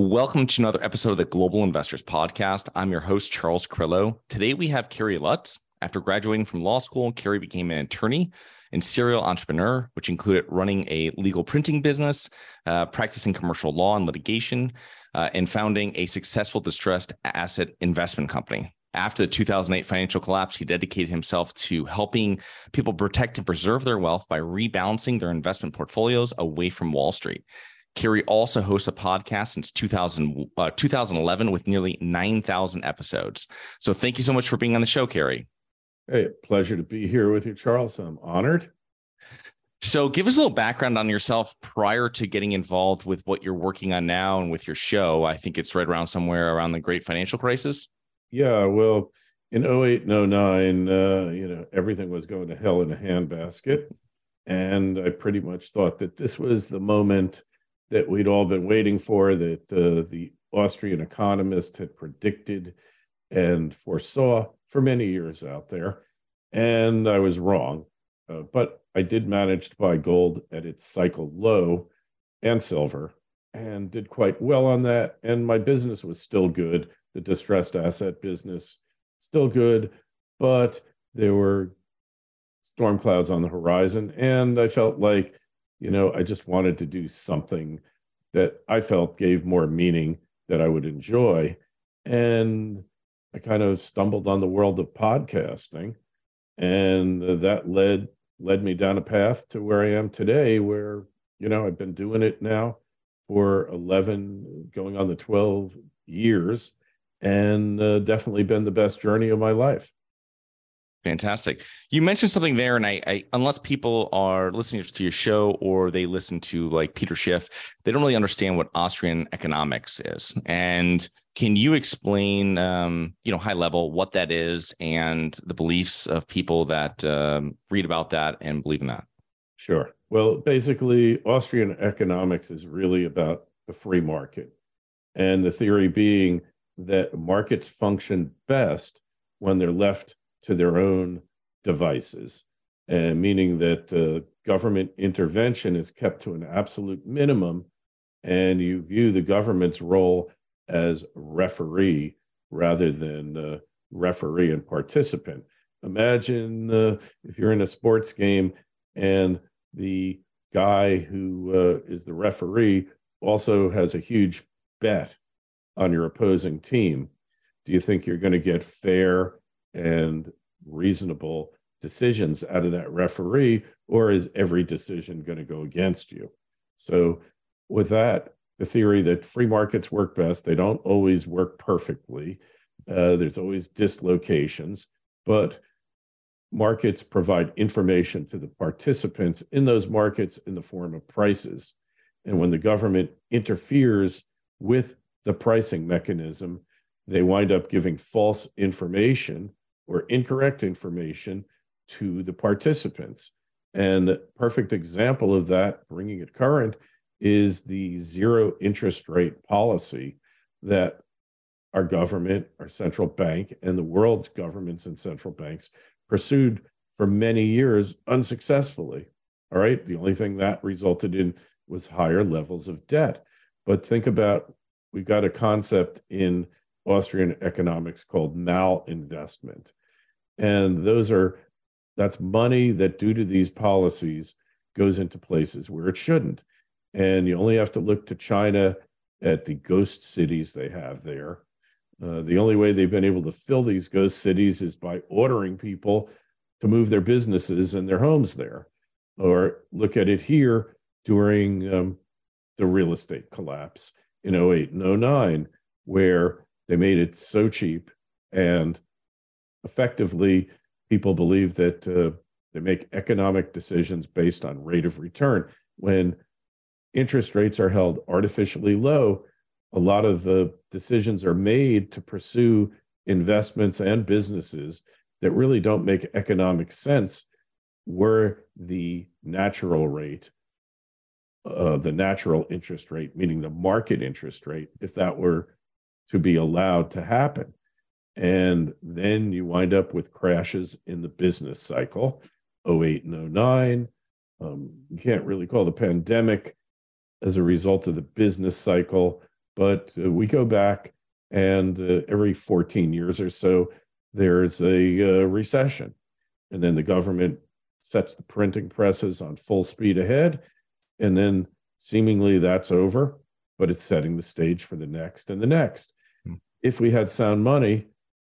Welcome to another episode of the Global Investors Podcast. I'm your host, Charles Carillo. Today we have Kerry Lutz. After graduating from law school, Kerry became an attorney and serial entrepreneur, which included running a legal printing business, uh, practicing commercial law and litigation, uh, and founding a successful distressed asset investment company. After the 2008 financial collapse, he dedicated himself to helping people protect and preserve their wealth by rebalancing their investment portfolios away from Wall Street. Kerry also hosts a podcast since 2000, uh, 2011 with nearly 9,000 episodes. So thank you so much for being on the show, Kerry. Hey, pleasure to be here with you, Charles. I'm honored. So, give us a little background on yourself prior to getting involved with what you're working on now and with your show. I think it's right around somewhere around the great financial crisis. Yeah, well, in 08 and 09, uh, you know, everything was going to hell in a handbasket. And I pretty much thought that this was the moment that we'd all been waiting for, that uh, the Austrian economist had predicted and foresaw for many years out there. And I was wrong. Uh, but I did manage to buy gold at its cycle low and silver and did quite well on that. And my business was still good. The distressed asset business, still good, but there were storm clouds on the horizon. And I felt like you know, I just wanted to do something that I felt gave more meaning that I would enjoy. And I kind of stumbled on the world of podcasting. And that led led me down a path to where I am today, where, you know, I've been doing it now for 11, going on the 12 years, and uh, definitely been the best journey of my life. Fantastic. You mentioned something there, and I, I, unless people are listening to your show or they listen to like Peter Schiff, they don't really understand what Austrian economics is. And can you explain, um, you know, high level what that is and the beliefs of people that um, read about that and believe in that? Sure. Well, basically, Austrian economics is really about the free market, and the theory being that markets function best when they're left to their own devices, and meaning that uh, government intervention is kept to an absolute minimum, and you view the government's role as referee rather than uh, referee and participant. Imagine uh, if you're in a sports game and the guy who uh, is the referee also has a huge bet on your opposing team. Do you think you're going to get fair and reasonable decisions out of that referee, or is every decision going to go against you? So, with that, the theory that free markets work best, they don't always work perfectly. Uh, there's always dislocations, but markets provide information to the participants in those markets in the form of prices. And when the government interferes with the pricing mechanism, they wind up giving false information or incorrect information to the participants. And a perfect example of that, bringing it current, is the zero interest rate policy that our government, our central bank, and the world's governments and central banks pursued for many years unsuccessfully. All right. The only thing that resulted in was higher levels of debt. But think about—we've got a concept in Austrian economics called malinvestment. And those are that's money that due to these policies goes into places where it shouldn't. And you only have to look to China at the ghost cities they have there. Uh, the only way they've been able to fill these ghost cities is by ordering people to move their businesses and their homes there. Or look at it here during um, the real estate collapse in 08 and 09, where they made it so cheap and effectively people believe that uh, they make economic decisions based on rate of return. When interest rates are held artificially low, a lot of the decisions are made to pursue investments and businesses that really don't make economic sense were the natural rate, uh, the natural interest rate, meaning the market interest rate, if that were to be allowed to happen. And then you wind up with crashes in the business cycle, 08 and 09. Um, you can't really call the pandemic as a result of the business cycle, but uh, we go back and uh, every 14 years or so, there's a uh, recession. And then the government sets the printing presses on full speed ahead. And then seemingly that's over, but it's setting the stage for the next and the next. If we had sound money,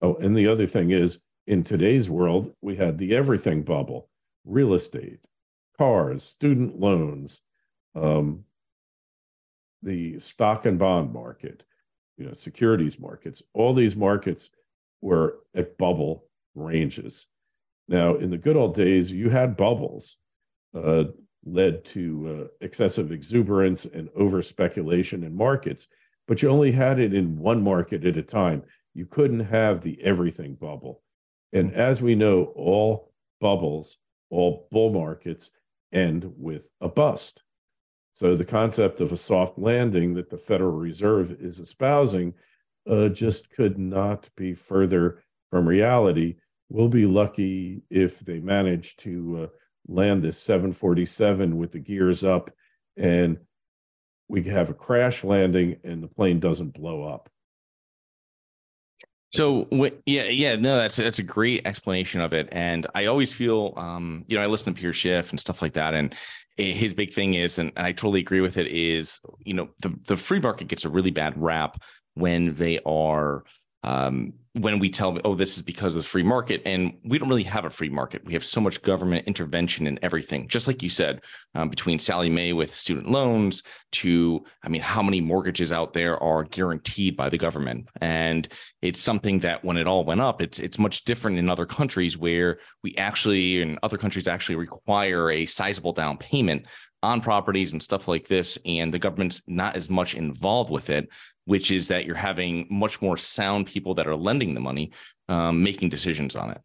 oh, and the other thing is in today's world, we had the everything bubble real estate, cars, student loans, um, the stock and bond market, you know, securities markets, all these markets were at bubble ranges. Now, in the good old days, you had bubbles, uh, led to uh, excessive exuberance and over speculation in markets, but you only had it in one market at a time. You couldn't have the everything bubble. And as we know, all bubbles, all bull markets end with a bust. So the concept of a soft landing that the Federal Reserve is espousing uh, just could not be further from reality. We'll be lucky if they manage to uh, land this 747 with the gears up and we have a crash landing and the plane doesn't blow up. So yeah, yeah, no, that's that's a great explanation of it, and I always feel, um, you know, I listen to Piers Schiff and stuff like that, and his big thing is, and I totally agree with it, is you know the the free market gets a really bad rap when they are um, when we tell oh this is because of the free market and we don't really have a free market. We have so much government intervention in everything. Just like you said um, between Sallie Mae with student loans to i mean how many mortgages out there are guaranteed by the government. And it's something that when it all went up it's it's much different in other countries where we actually in other countries actually require a sizable down payment on properties and stuff like this and the government's not as much involved with it which is that you're having much more sound people that are lending the money um, making decisions on it.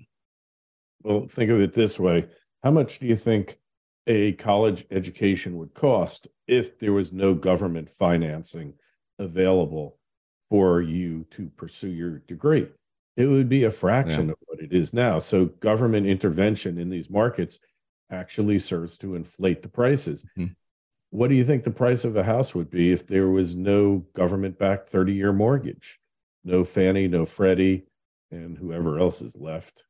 Well, think of it this way How much do you think a college education would cost if there was no government financing available for you to pursue your degree? It would be a fraction yeah. of what it is now. So, government intervention in these markets actually serves to inflate the prices. Mm-hmm. What do you think the price of a house would be if there was no government backed 30 year mortgage? No Fannie, no Freddie, and whoever else is left.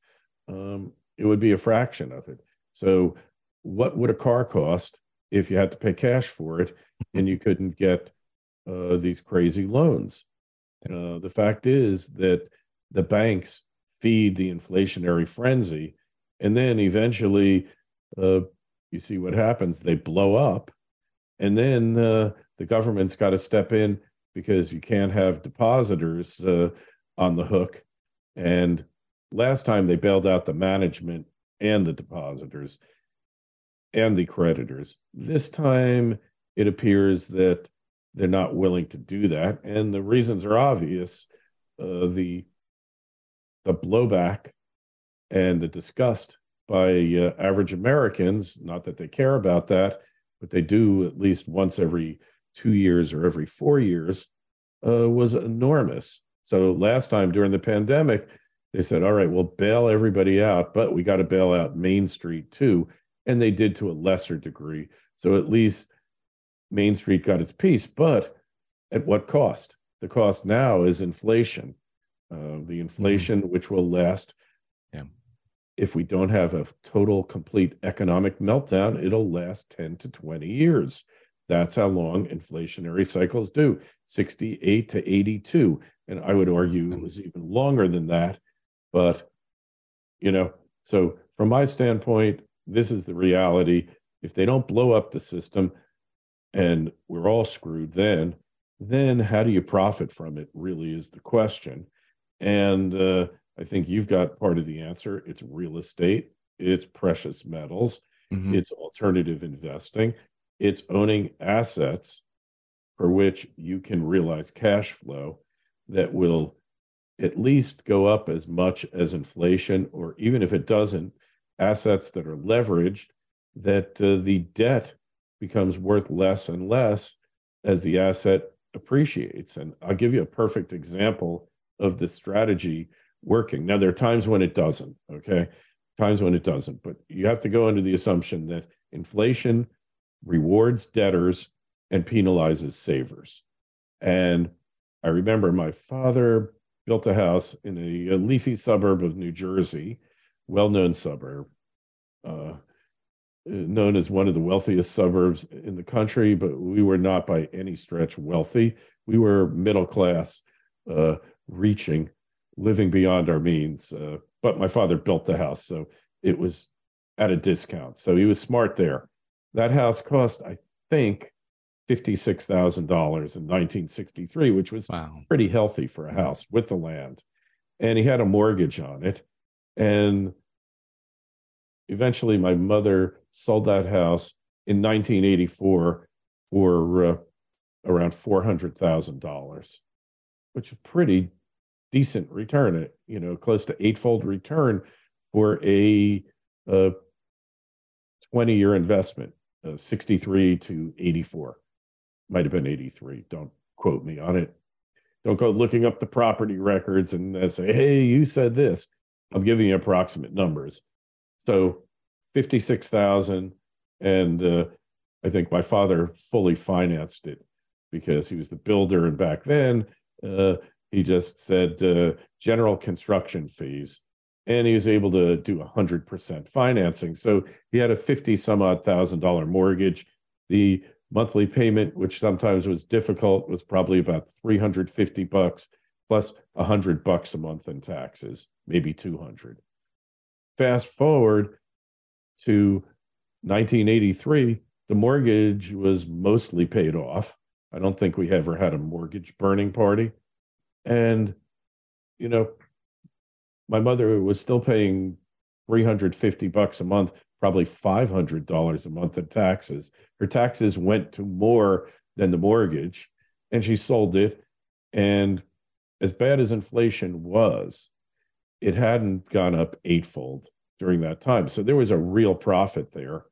Um, it would be a fraction of it. So, what would a car cost if you had to pay cash for it and you couldn't get uh, these crazy loans? Uh, the fact is that the banks feed the inflationary frenzy, and then eventually uh, you see what happens. They blow up, and then uh, the government's got to step in because you can't have depositors uh, on the hook. And last time they bailed out the management and the depositors and the creditors. This time it appears that they're not willing to do that. And the reasons are obvious. Uh, the the blowback and the disgust by uh, average Americans, not that they care about that, but they do at least once every two years or every four years, uh, was enormous. So last time during the pandemic, they said, all right, we'll bail everybody out, but we got to bail out Main Street too. and they did to a lesser degree. So at least Main Street got its piece, but at what cost? The cost now is inflation. Uh, the inflation, mm-hmm. which will last. If we don't have a total, complete economic meltdown, it'll last 10 to 20 years. That's how long inflationary cycles do 68 to 82. And I would argue it was even longer than that. But, you know, so from my standpoint, this is the reality. If they don't blow up the system and we're all screwed, then, then how do you profit from it really is the question. And uh, I think you've got part of the answer. It's real estate, it's precious metals, mm-hmm. it's alternative investing, it's owning assets for which you can realize cash flow that will at least go up as much as inflation, or even if it doesn't, assets that are leveraged, that uh, the debt becomes worth less and less as the asset appreciates. And I'll give you a perfect example of the strategy working. Now, there are times when it doesn't, okay? Times when it doesn't, but you have to go under the assumption that inflation rewards debtors and penalizes savers. And I remember my father built a house in a, a leafy suburb of New Jersey, well known suburb, uh, known as one of the wealthiest suburbs in the country, but we were not by any stretch wealthy. We were middle class, uh, reaching, living beyond our means. Uh, but my father built the house, so it was at a discount. So he was smart there. That house cost, I think, $56,000 in 1963, which was wow. pretty healthy for a house with the land. And he had a mortgage on it. And eventually, my mother sold that house in 1984 for uh, around $400,000, which is pretty decent return, you know, close to eightfold return for a, a 20 year investment, uh, 63 to 84 might have been 83. Don't quote me on it. Don't go looking up the property records and uh, say, hey, you said this. I'm giving you approximate numbers. So 56,000. And uh, I think my father fully financed it because he was the builder. And back then, uh, he just said uh, general construction fees. And he was able to do 100% financing. So he had a 50 some odd thousand dollar mortgage. The monthly payment, which sometimes was difficult, was probably about 350 bucks plus 100 bucks a month in taxes, maybe 200. Fast forward to 1983, the mortgage was mostly paid off. I don't think we ever had a mortgage burning party. And, you know, my mother was still paying 350 bucks a month probably $500 a month in taxes. Her taxes went to more than the mortgage, and she sold it. And as bad as inflation was, it hadn't gone up eightfold during that time. So there was a real profit there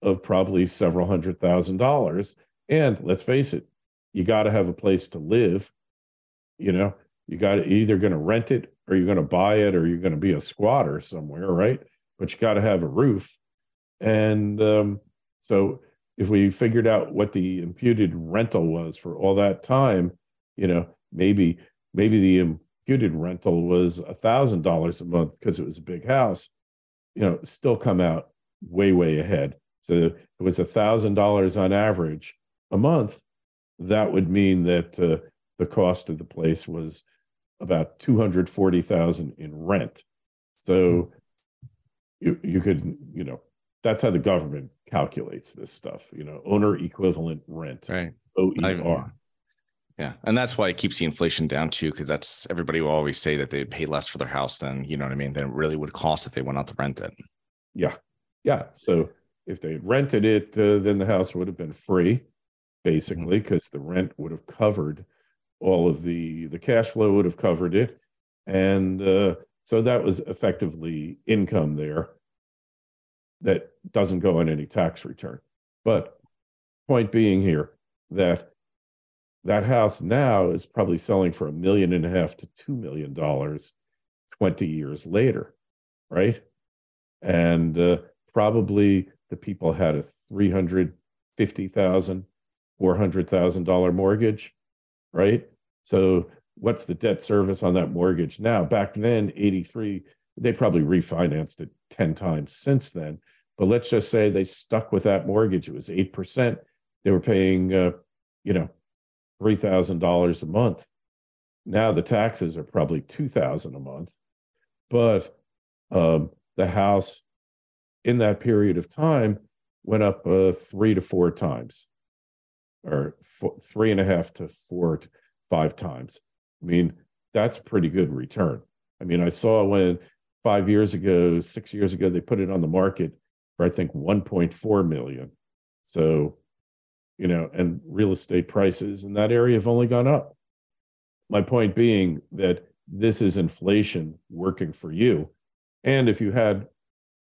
of probably several hundred thousand dollars. And let's face it, you got to have a place to live. You know, you got to either going to rent it or you're going to buy it or you're going to be a squatter somewhere, right? But you got to have a roof. And um, so if we figured out what the imputed rental was for all that time, you know, maybe maybe the imputed rental was a thousand dollars a month because it was a big house, you know, still come out way, way ahead. So it was a thousand dollars on average a month. That would mean that uh, the cost of the place was about 240,000 in rent. So hmm. you, you could, you know, that's how the government calculates this stuff. You know, owner equivalent rent. Right. OER. Yeah, and that's why it keeps the inflation down too, because that's everybody will always say that they pay less for their house than you know what I mean than it really would cost if they went out to rent it. Yeah, yeah. So if they rented it, uh, then the house would have been free, basically, because mm-hmm. the rent would have covered all of the the cash flow would have covered it, and uh, so that was effectively income there that doesn't go on any tax return. But point being here that that house now is probably selling for a million and a half to two million dollars 20 years later, right? And uh, probably the people had a three hundred fifty thousand, four hundred thousand dollar mortgage, right? So what's the debt service on that mortgage now? Back then, 83, they probably refinanced it 10 times since then. But let's just say they stuck with that mortgage. It was 8%. They were paying, uh, you know, $3,000 a month. Now the taxes are probably 2000 a month. But um, the house in that period of time went up uh, three to four times, or four, three and a half to four, to five times. I mean, that's pretty good return. I mean, I saw when five years ago, six years ago, they put it on the market for I think 1.4 million. So, you know, and real estate prices in that area have only gone up. My point being that this is inflation working for you. And if you had,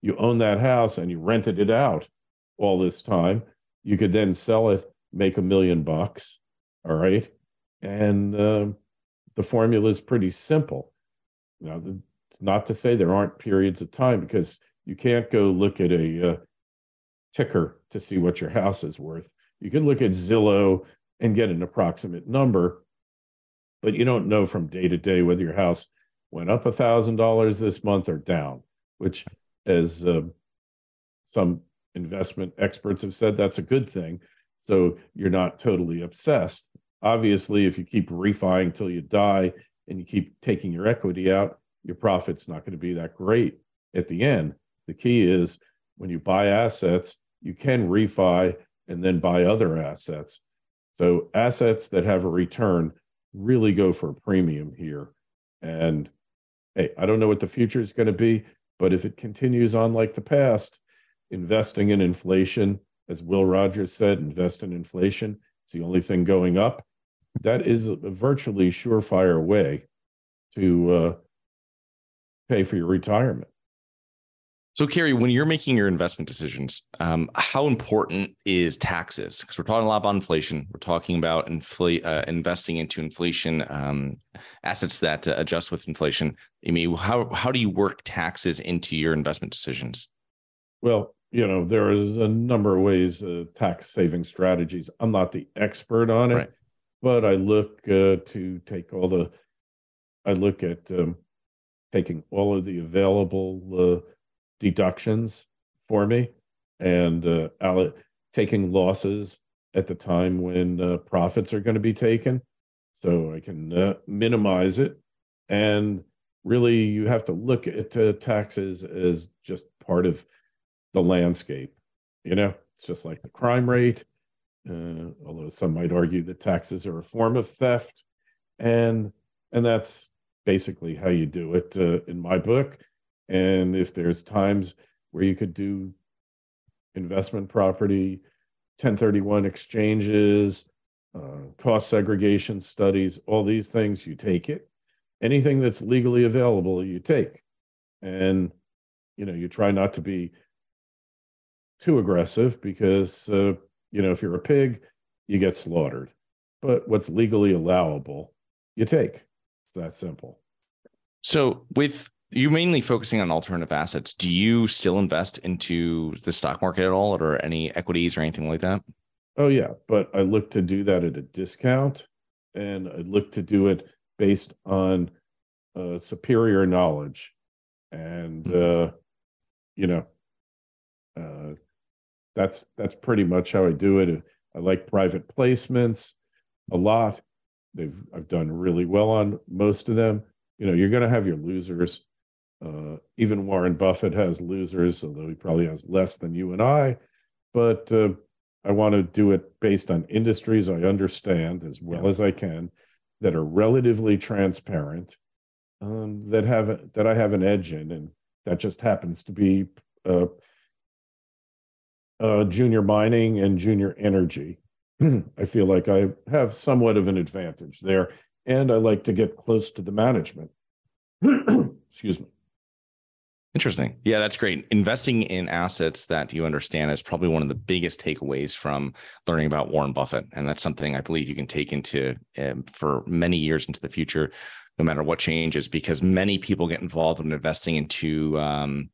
you own that house and you rented it out all this time, you could then sell it, make a million bucks. All right. And um, the formula is pretty simple. Now, the, it's not to say there aren't periods of time because you can't go look at a uh, ticker to see what your house is worth. You can look at Zillow and get an approximate number, but you don't know from day to day whether your house went up a thousand dollars this month or down. Which, as uh, some investment experts have said, that's a good thing. So you're not totally obsessed. Obviously, if you keep refining till you die and you keep taking your equity out, your profit's not going to be that great at the end. The key is when you buy assets, you can refi and then buy other assets. So assets that have a return really go for a premium here. And hey, I don't know what the future is going to be, but if it continues on like the past, investing in inflation, as Will Rogers said, invest in inflation. It's the only thing going up that is a virtually surefire way to uh, pay for your retirement. So, Kerry, when you're making your investment decisions, um, how important is taxes? Because we're talking a lot about inflation. We're talking about infl- uh, investing into inflation um, assets that uh, adjust with inflation. I mean, how how do you work taxes into your investment decisions? Well, you know, there is a number of ways, uh, tax saving strategies. I'm not the expert on it. Right but I look uh, to take all the, I look at um, taking all of the available uh, deductions for me and uh, taking losses at the time when uh, profits are going to be taken. So I can uh, minimize it. And really, you have to look at uh, taxes as just part of the landscape. You know, it's just like the crime rate uh, although some might argue that taxes are a form of theft, and and that's basically how you do it uh, in my book. And if there's times where you could do investment property, 1031 exchanges, uh, cost segregation studies, all these things, you take it. Anything that's legally available, you take. And, you know, you try not to be too aggressive because uh, you know, if you're a pig, you get slaughtered. But what's legally allowable, you take. It's that simple. So, with you mainly focusing on alternative assets, do you still invest into the stock market at all or any equities or anything like that? Oh, yeah. But I look to do that at a discount and I look to do it based on uh, superior knowledge. And, mm-hmm. uh, you know, uh, that's that's pretty much how I do it. I like private placements a lot. They've I've done really well on most of them. You know, you're going to have your losers. Uh, even Warren Buffett has losers, although he probably has less than you and I. But uh, I want to do it based on industries I understand as well yeah. as I can, that are relatively transparent, um, that have that I have an edge in, and that just happens to be uh, uh, junior mining and junior energy. I feel like I have somewhat of an advantage there, and I like to get close to the management. Excuse me. Interesting. Yeah, that's great. Investing in assets that you understand is probably one of the biggest takeaways from learning about Warren Buffett, and that's something I believe you can take into um, for many years into the future, no matter what changes. Because many people get involved in investing into um,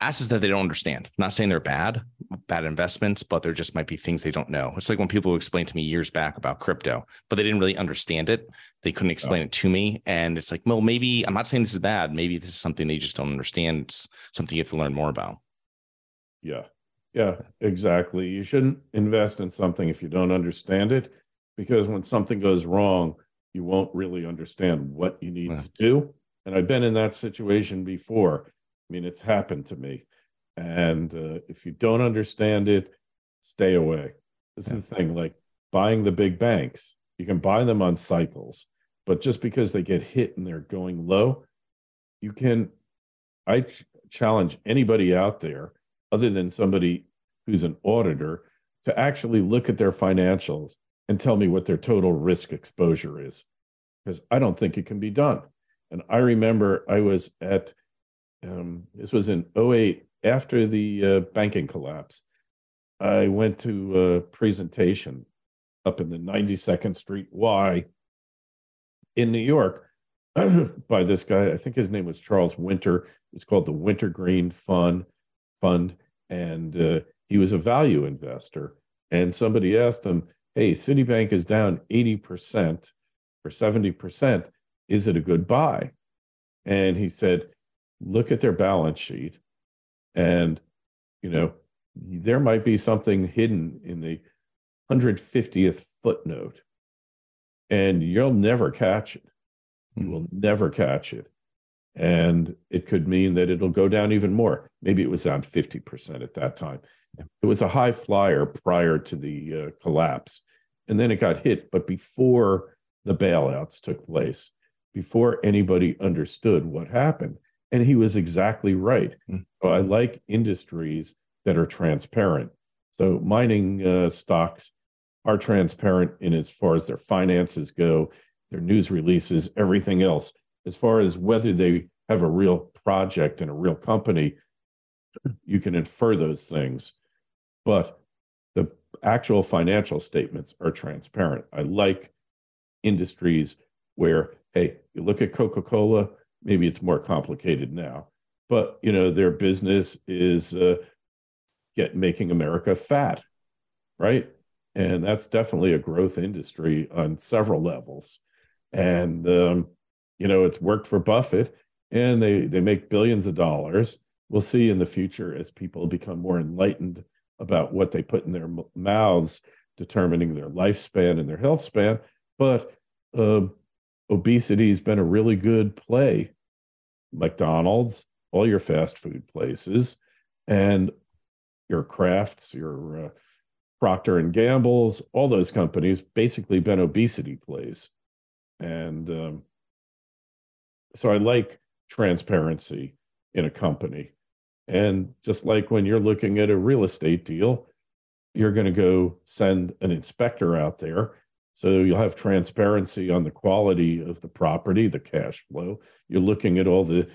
assets that they don't understand. I'm not saying they're bad, bad investments, but there just might be things they don't know. It's like when people explained to me years back about crypto, but they didn't really understand it. They couldn't oh. explain oh. it to me. And it's like, well, maybe I'm not saying this is bad. Maybe this is something they just don't understand. It's something you have to learn more about. Yeah. Yeah, exactly. You shouldn't invest in something if you don't understand it, because when something goes wrong, you won't really understand what you need yeah. to do. And I've been in that situation before I mean, it's happened to me. And uh, if you don't understand it, stay away. This yeah. is the thing like buying the big banks, you can buy them on cycles, but just because they get hit and they're going low, you can. I ch- challenge anybody out there, other than somebody who's an auditor, to actually look at their financials and tell me what their total risk exposure is. Because I don't think it can be done. And I remember I was at um, this was in 08 after the uh, banking collapse. I went to a presentation up in the 92nd Street Y in New York by this guy. I think his name was Charles Winter. It's called the Wintergreen Fund Fund, and uh, he was a value investor. And somebody asked him, "Hey, Citibank is down 80% or 70%. Is it a good buy?" And he said, look at their balance sheet and you know there might be something hidden in the 150th footnote and you'll never catch it. You hmm. will never catch it. And it could mean that it'll go down even more. Maybe it was down 50% at that time. It was a high flyer prior to the uh, collapse and then it got hit but before the bailouts took place before anybody understood what happened and he was exactly right. Mm. So I like industries that are transparent. So mining uh, stocks are transparent in as far as their finances go, their news releases, everything else. As far as whether they have a real project and a real company, you can infer those things. But the actual financial statements are transparent. I like industries where, hey, you look at Coca Cola, maybe it's more complicated now but you know their business is uh, get making america fat right? And that's definitely a growth industry on several levels. And um, you know it's worked for buffett and they they make billions of dollars. We'll see in the future as people become more enlightened about what they put in their mouths determining their lifespan and their health span. But uh, obesity has been a really good play. McDonald's, all your fast food places, and your Krafts, your uh, Procter and Gamble's, all those companies basically been obesity plays. And um, so I like transparency in a company. And just like when you're looking at a real estate deal, you're going to go send an inspector out there so you'll have transparency on the quality of the property, the cash flow. You're looking at all the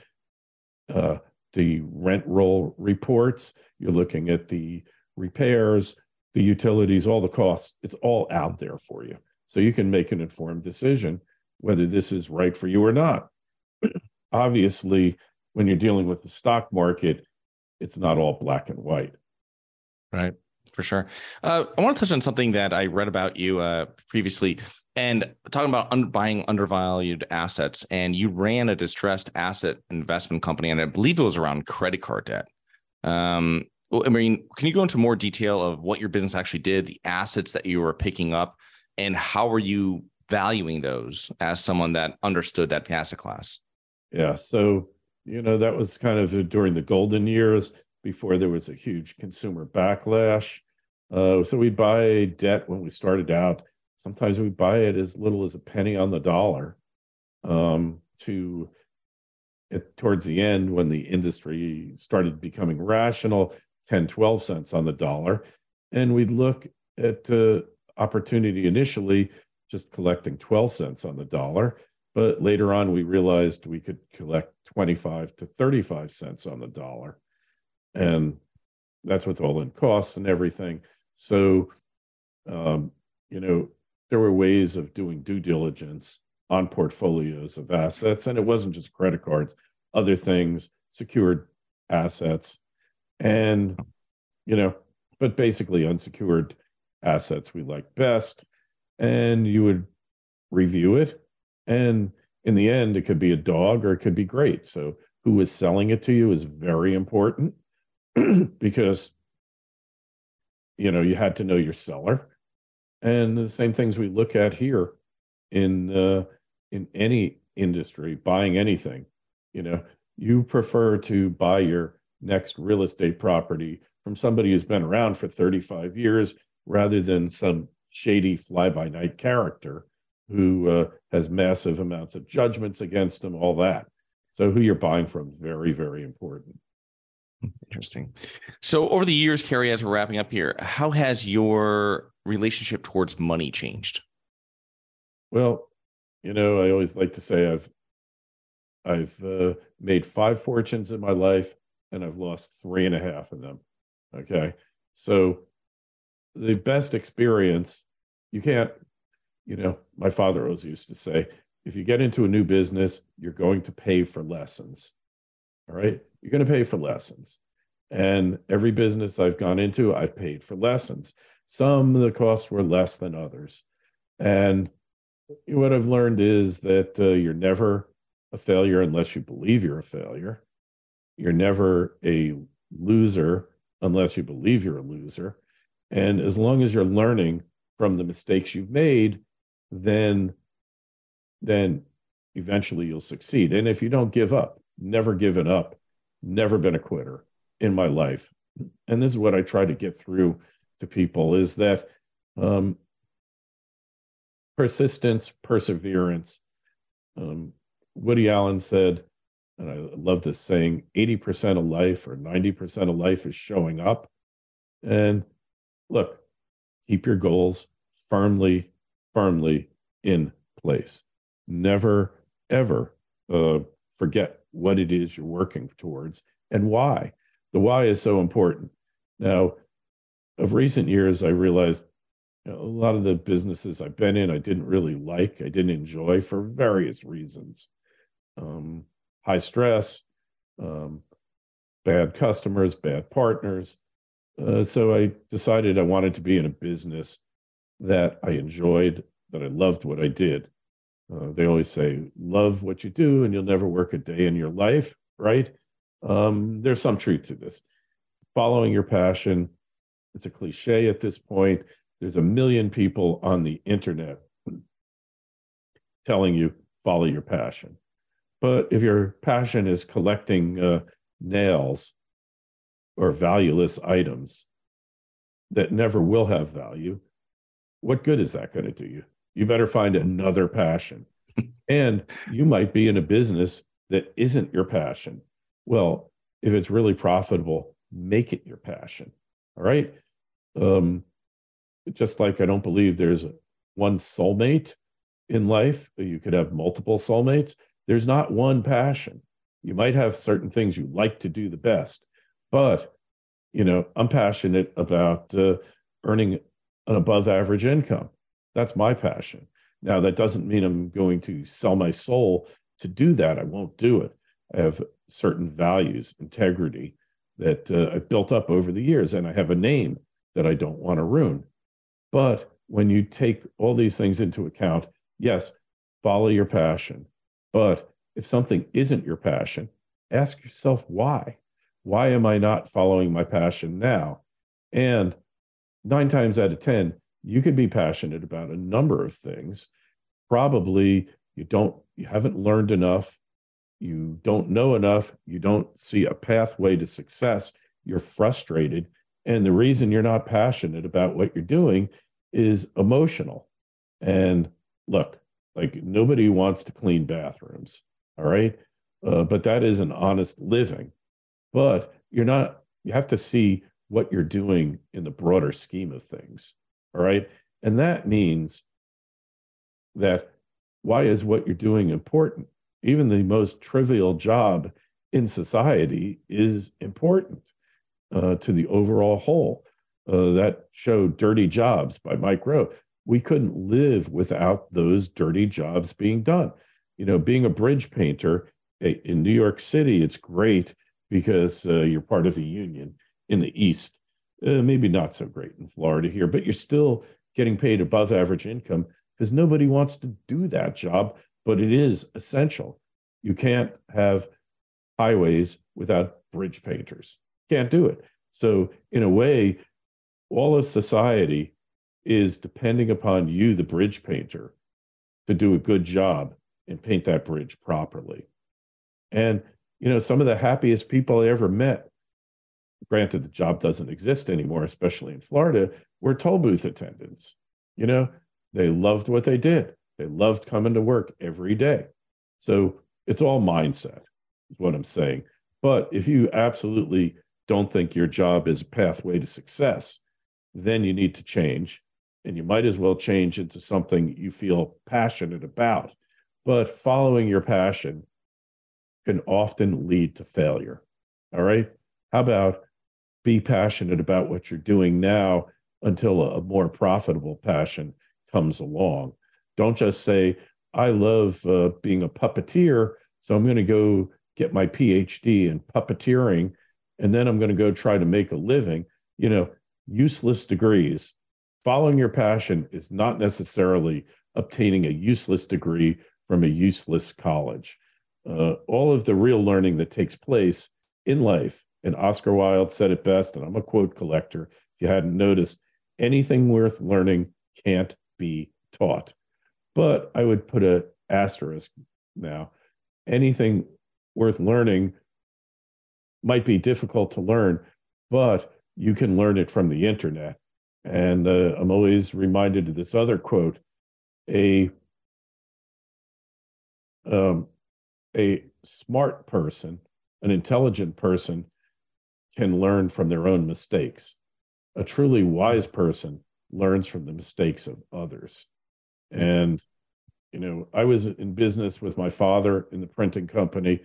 uh, the rent roll reports. You're looking at the repairs, the utilities, all the costs. It's all out there for you, so you can make an informed decision whether this is right for you or not. Obviously, when you're dealing with the stock market, it's not all black and white. Right for sure. Uh, I want to touch on something that I read about you uh, previously, and talking about buying undervalued assets. And you ran a distressed asset investment company, and I believe it was around credit card debt. Um, I mean, can you go into more detail of what your business actually did, the assets that you were picking up, and how were you valuing those as someone that understood that asset class? Yeah, so you know that was kind of during the golden years before there was a huge consumer backlash. Uh, so we buy debt when we started out. Sometimes we buy it as little as a penny on the dollar. Um, to towards the end, when the industry started becoming rational, 10, 12 cents on the dollar. And we'd look at uh, opportunity initially just collecting 12 cents on the dollar. But later on, we realized we could collect 25 to 35 cents on the dollar and that's with all in costs and everything. So, um, you know, there were ways of doing due diligence on portfolios of assets, and it wasn't just credit cards, other things, secured assets. And, you know, but basically unsecured assets we like best. And you would review it. And in the end, it could be a dog or it could be great. So who is selling it to you is very important because you know you had to know your seller. And the same things we look at here in uh, in any industry buying anything you know you prefer to buy your next real estate property from somebody who's been around for 35 years rather than some shady fly by night character who uh, has massive amounts of judgments against them all that. So who you're buying from very very important Interesting. So, over the years, Kerry, as we're wrapping up here, how has your relationship towards money changed? Well, you know, I always like to say I've I've uh, made five fortunes in my life, and I've lost three and a half of them. Okay, so the best experience you can't. You know, my father always used to say, if you get into a new business, you're going to pay for lessons. All right you're going to pay for lessons. And every business I've gone into, I've paid for lessons. Some of the costs were less than others. And what I've learned is that uh, you're never a failure unless you believe you're a failure. You're never a loser unless you believe you're a loser. And as long as you're learning from the mistakes you've made, then then eventually you'll succeed. And if you don't give up, never given up, never been a quitter in my life. And this is what I try to get through to people is that um, persistence, perseverance. Um, Woody Allen said, and I love this saying 80% of life or 90% of life is showing up. And look, keep your goals firmly, firmly in place. Never, ever uh, forget what it is you're working towards and why. The why is so important. Now, of recent years, I realized you know, a lot of the businesses I've been in, I didn't really like, I didn't enjoy for various reasons. Um, high stress, um, bad customers, bad partners. Uh, so I decided I wanted to be in a business that I enjoyed, that I loved what I did. Uh, they always say, love what you do and you'll never work a day in your life, right? Um, there's some truth to this. Following your passion, it's a cliche at this point. There's a million people on the internet telling you, follow your passion. But if your passion is collecting uh, nails or valueless items that never will have value, what good is that going to do you? You better find another passion. and you might be in a business that isn't your passion. Well, if it's really profitable, make it your passion. All right. Um, just like I don't believe there's one soulmate in life, you could have multiple soulmates. There's not one passion. You might have certain things you like to do the best, but you know, I'm passionate about uh, earning an above average income. That's my passion. Now, that doesn't mean I'm going to sell my soul to do that. I won't do it. I have certain values, integrity that uh, I've built up over the years, and I have a name that I don't want to ruin. But when you take all these things into account, yes, follow your passion. But if something isn't your passion, ask yourself why. Why am I not following my passion now? And nine times out of 10, you could be passionate about a number of things. Probably you don't, you haven't learned enough, you don't know enough, you don't see a pathway to success, you're frustrated. And the reason you're not passionate about what you're doing is emotional. And look, like nobody wants to clean bathrooms, all right? Uh, but that is an honest living. But you're not, you have to see what you're doing in the broader scheme of things. All right. And that means that why is what you're doing important? Even the most trivial job in society is important uh, to the overall whole. Uh, that show Dirty Jobs by Mike Rowe. We couldn't live without those dirty jobs being done. You know, being a bridge painter in New York City, it's great because uh, you're part of a union. in the East. Uh, maybe not so great in Florida here, but you're still getting paid above average income because nobody wants to do that job, but it is essential. You can't have highways without bridge painters. Can't do it. So, in a way, all of society is depending upon you, the bridge painter, to do a good job and paint that bridge properly. And, you know, some of the happiest people I ever met, granted, the job doesn't exist anymore, especially in Florida, were toll booth attendants. You know, they loved what they did, they loved coming to work every day. So it's all mindset, is what I'm saying. But if you absolutely don't think your job is a pathway to success, then you need to change. And you might as well change into something you feel passionate about. But following your passion can often lead to failure. All right. How about be passionate about what you're doing now until a, more profitable passion comes along? Don't just say, I love uh, being a puppeteer, so I'm going to go get my PhD in puppeteering, and then I'm going to go try to make a living. You know, useless degrees. Following your passion is not necessarily obtaining a useless degree from a useless college. Uh, all of the real learning that takes place in life, and Oscar Wilde said it best, and I'm a quote collector. If you hadn't noticed, anything worth learning can't be taught. But I would put a asterisk now. Anything worth learning might be difficult to learn, but you can learn it from the internet. And uh, I'm always reminded of this other quote: a um, a smart person, an intelligent person, can learn from their own mistakes. A truly wise person learns from the mistakes of others. And you know, I was in business with my father in the printing company.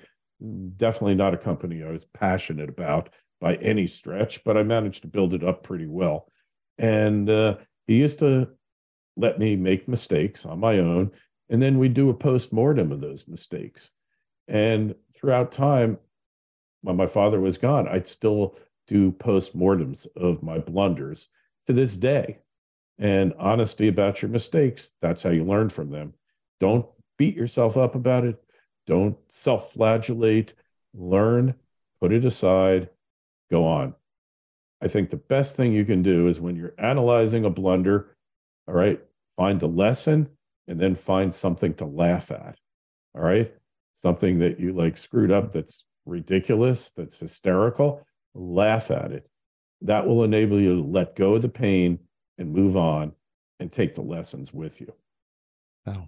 Definitely not a company I was passionate about by any stretch, but I managed to build it up pretty well. And uh, he used to let me make mistakes on my own, and then we do a post mortem of those mistakes. And throughout time, when my father was gone, I'd still do post mortems of my blunders to this day. And honesty about your mistakes, that's how you learn from them. Don't beat yourself up about it. Don't self flagellate. Learn, put it aside, go on. I think the best thing you can do is when you're analyzing a blunder, all right, find the lesson and then find something to laugh at. All right. Something that you like screwed up that's ridiculous, that's hysterical, laugh at it. That will enable you to let go of the pain and move on and take the lessons with you. Oh,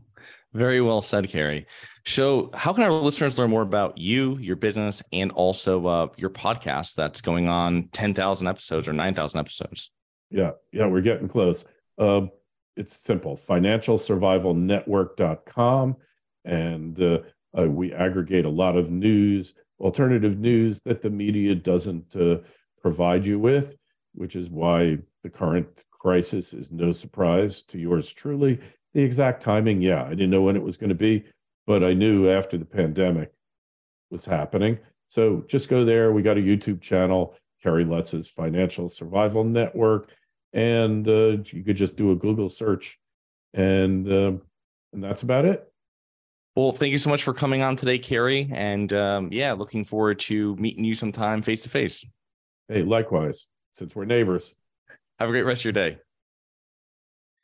very well said, Kerry. So, how can our listeners learn more about you, your business, and also uh, your podcast that's going on 10,000 episodes or 9,000 episodes? Yeah, yeah, we're getting close. Uh, it's simple financialsurvivalnetwork.com. And uh, uh, we aggregate a lot of news, alternative news that the media doesn't uh, provide you with, which is why the current crisis is no surprise to yours truly the exact timing, yeah, I didn't know when it was going to be, but I knew after the pandemic was happening. So just go there. We got a YouTube channel, Kerry Lutz's Financial Survival Network, and uh, you could just do a Google search, and uh, and that's about it. Well, thank you so much for coming on today, Kerry. and um, yeah, looking forward to meeting you sometime face to face. Hey, likewise, since we're neighbors. Have a great rest of your day.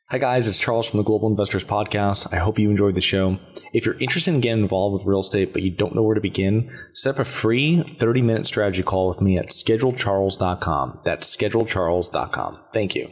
Hi, guys, it's Charles from the Global Investors Podcast. I hope you enjoyed the show. If you're interested in getting involved with real estate, but you don't know where to begin, set up a free 30 minute strategy call with me at schedulecharles.com. That's schedulecharles.com. Thank you.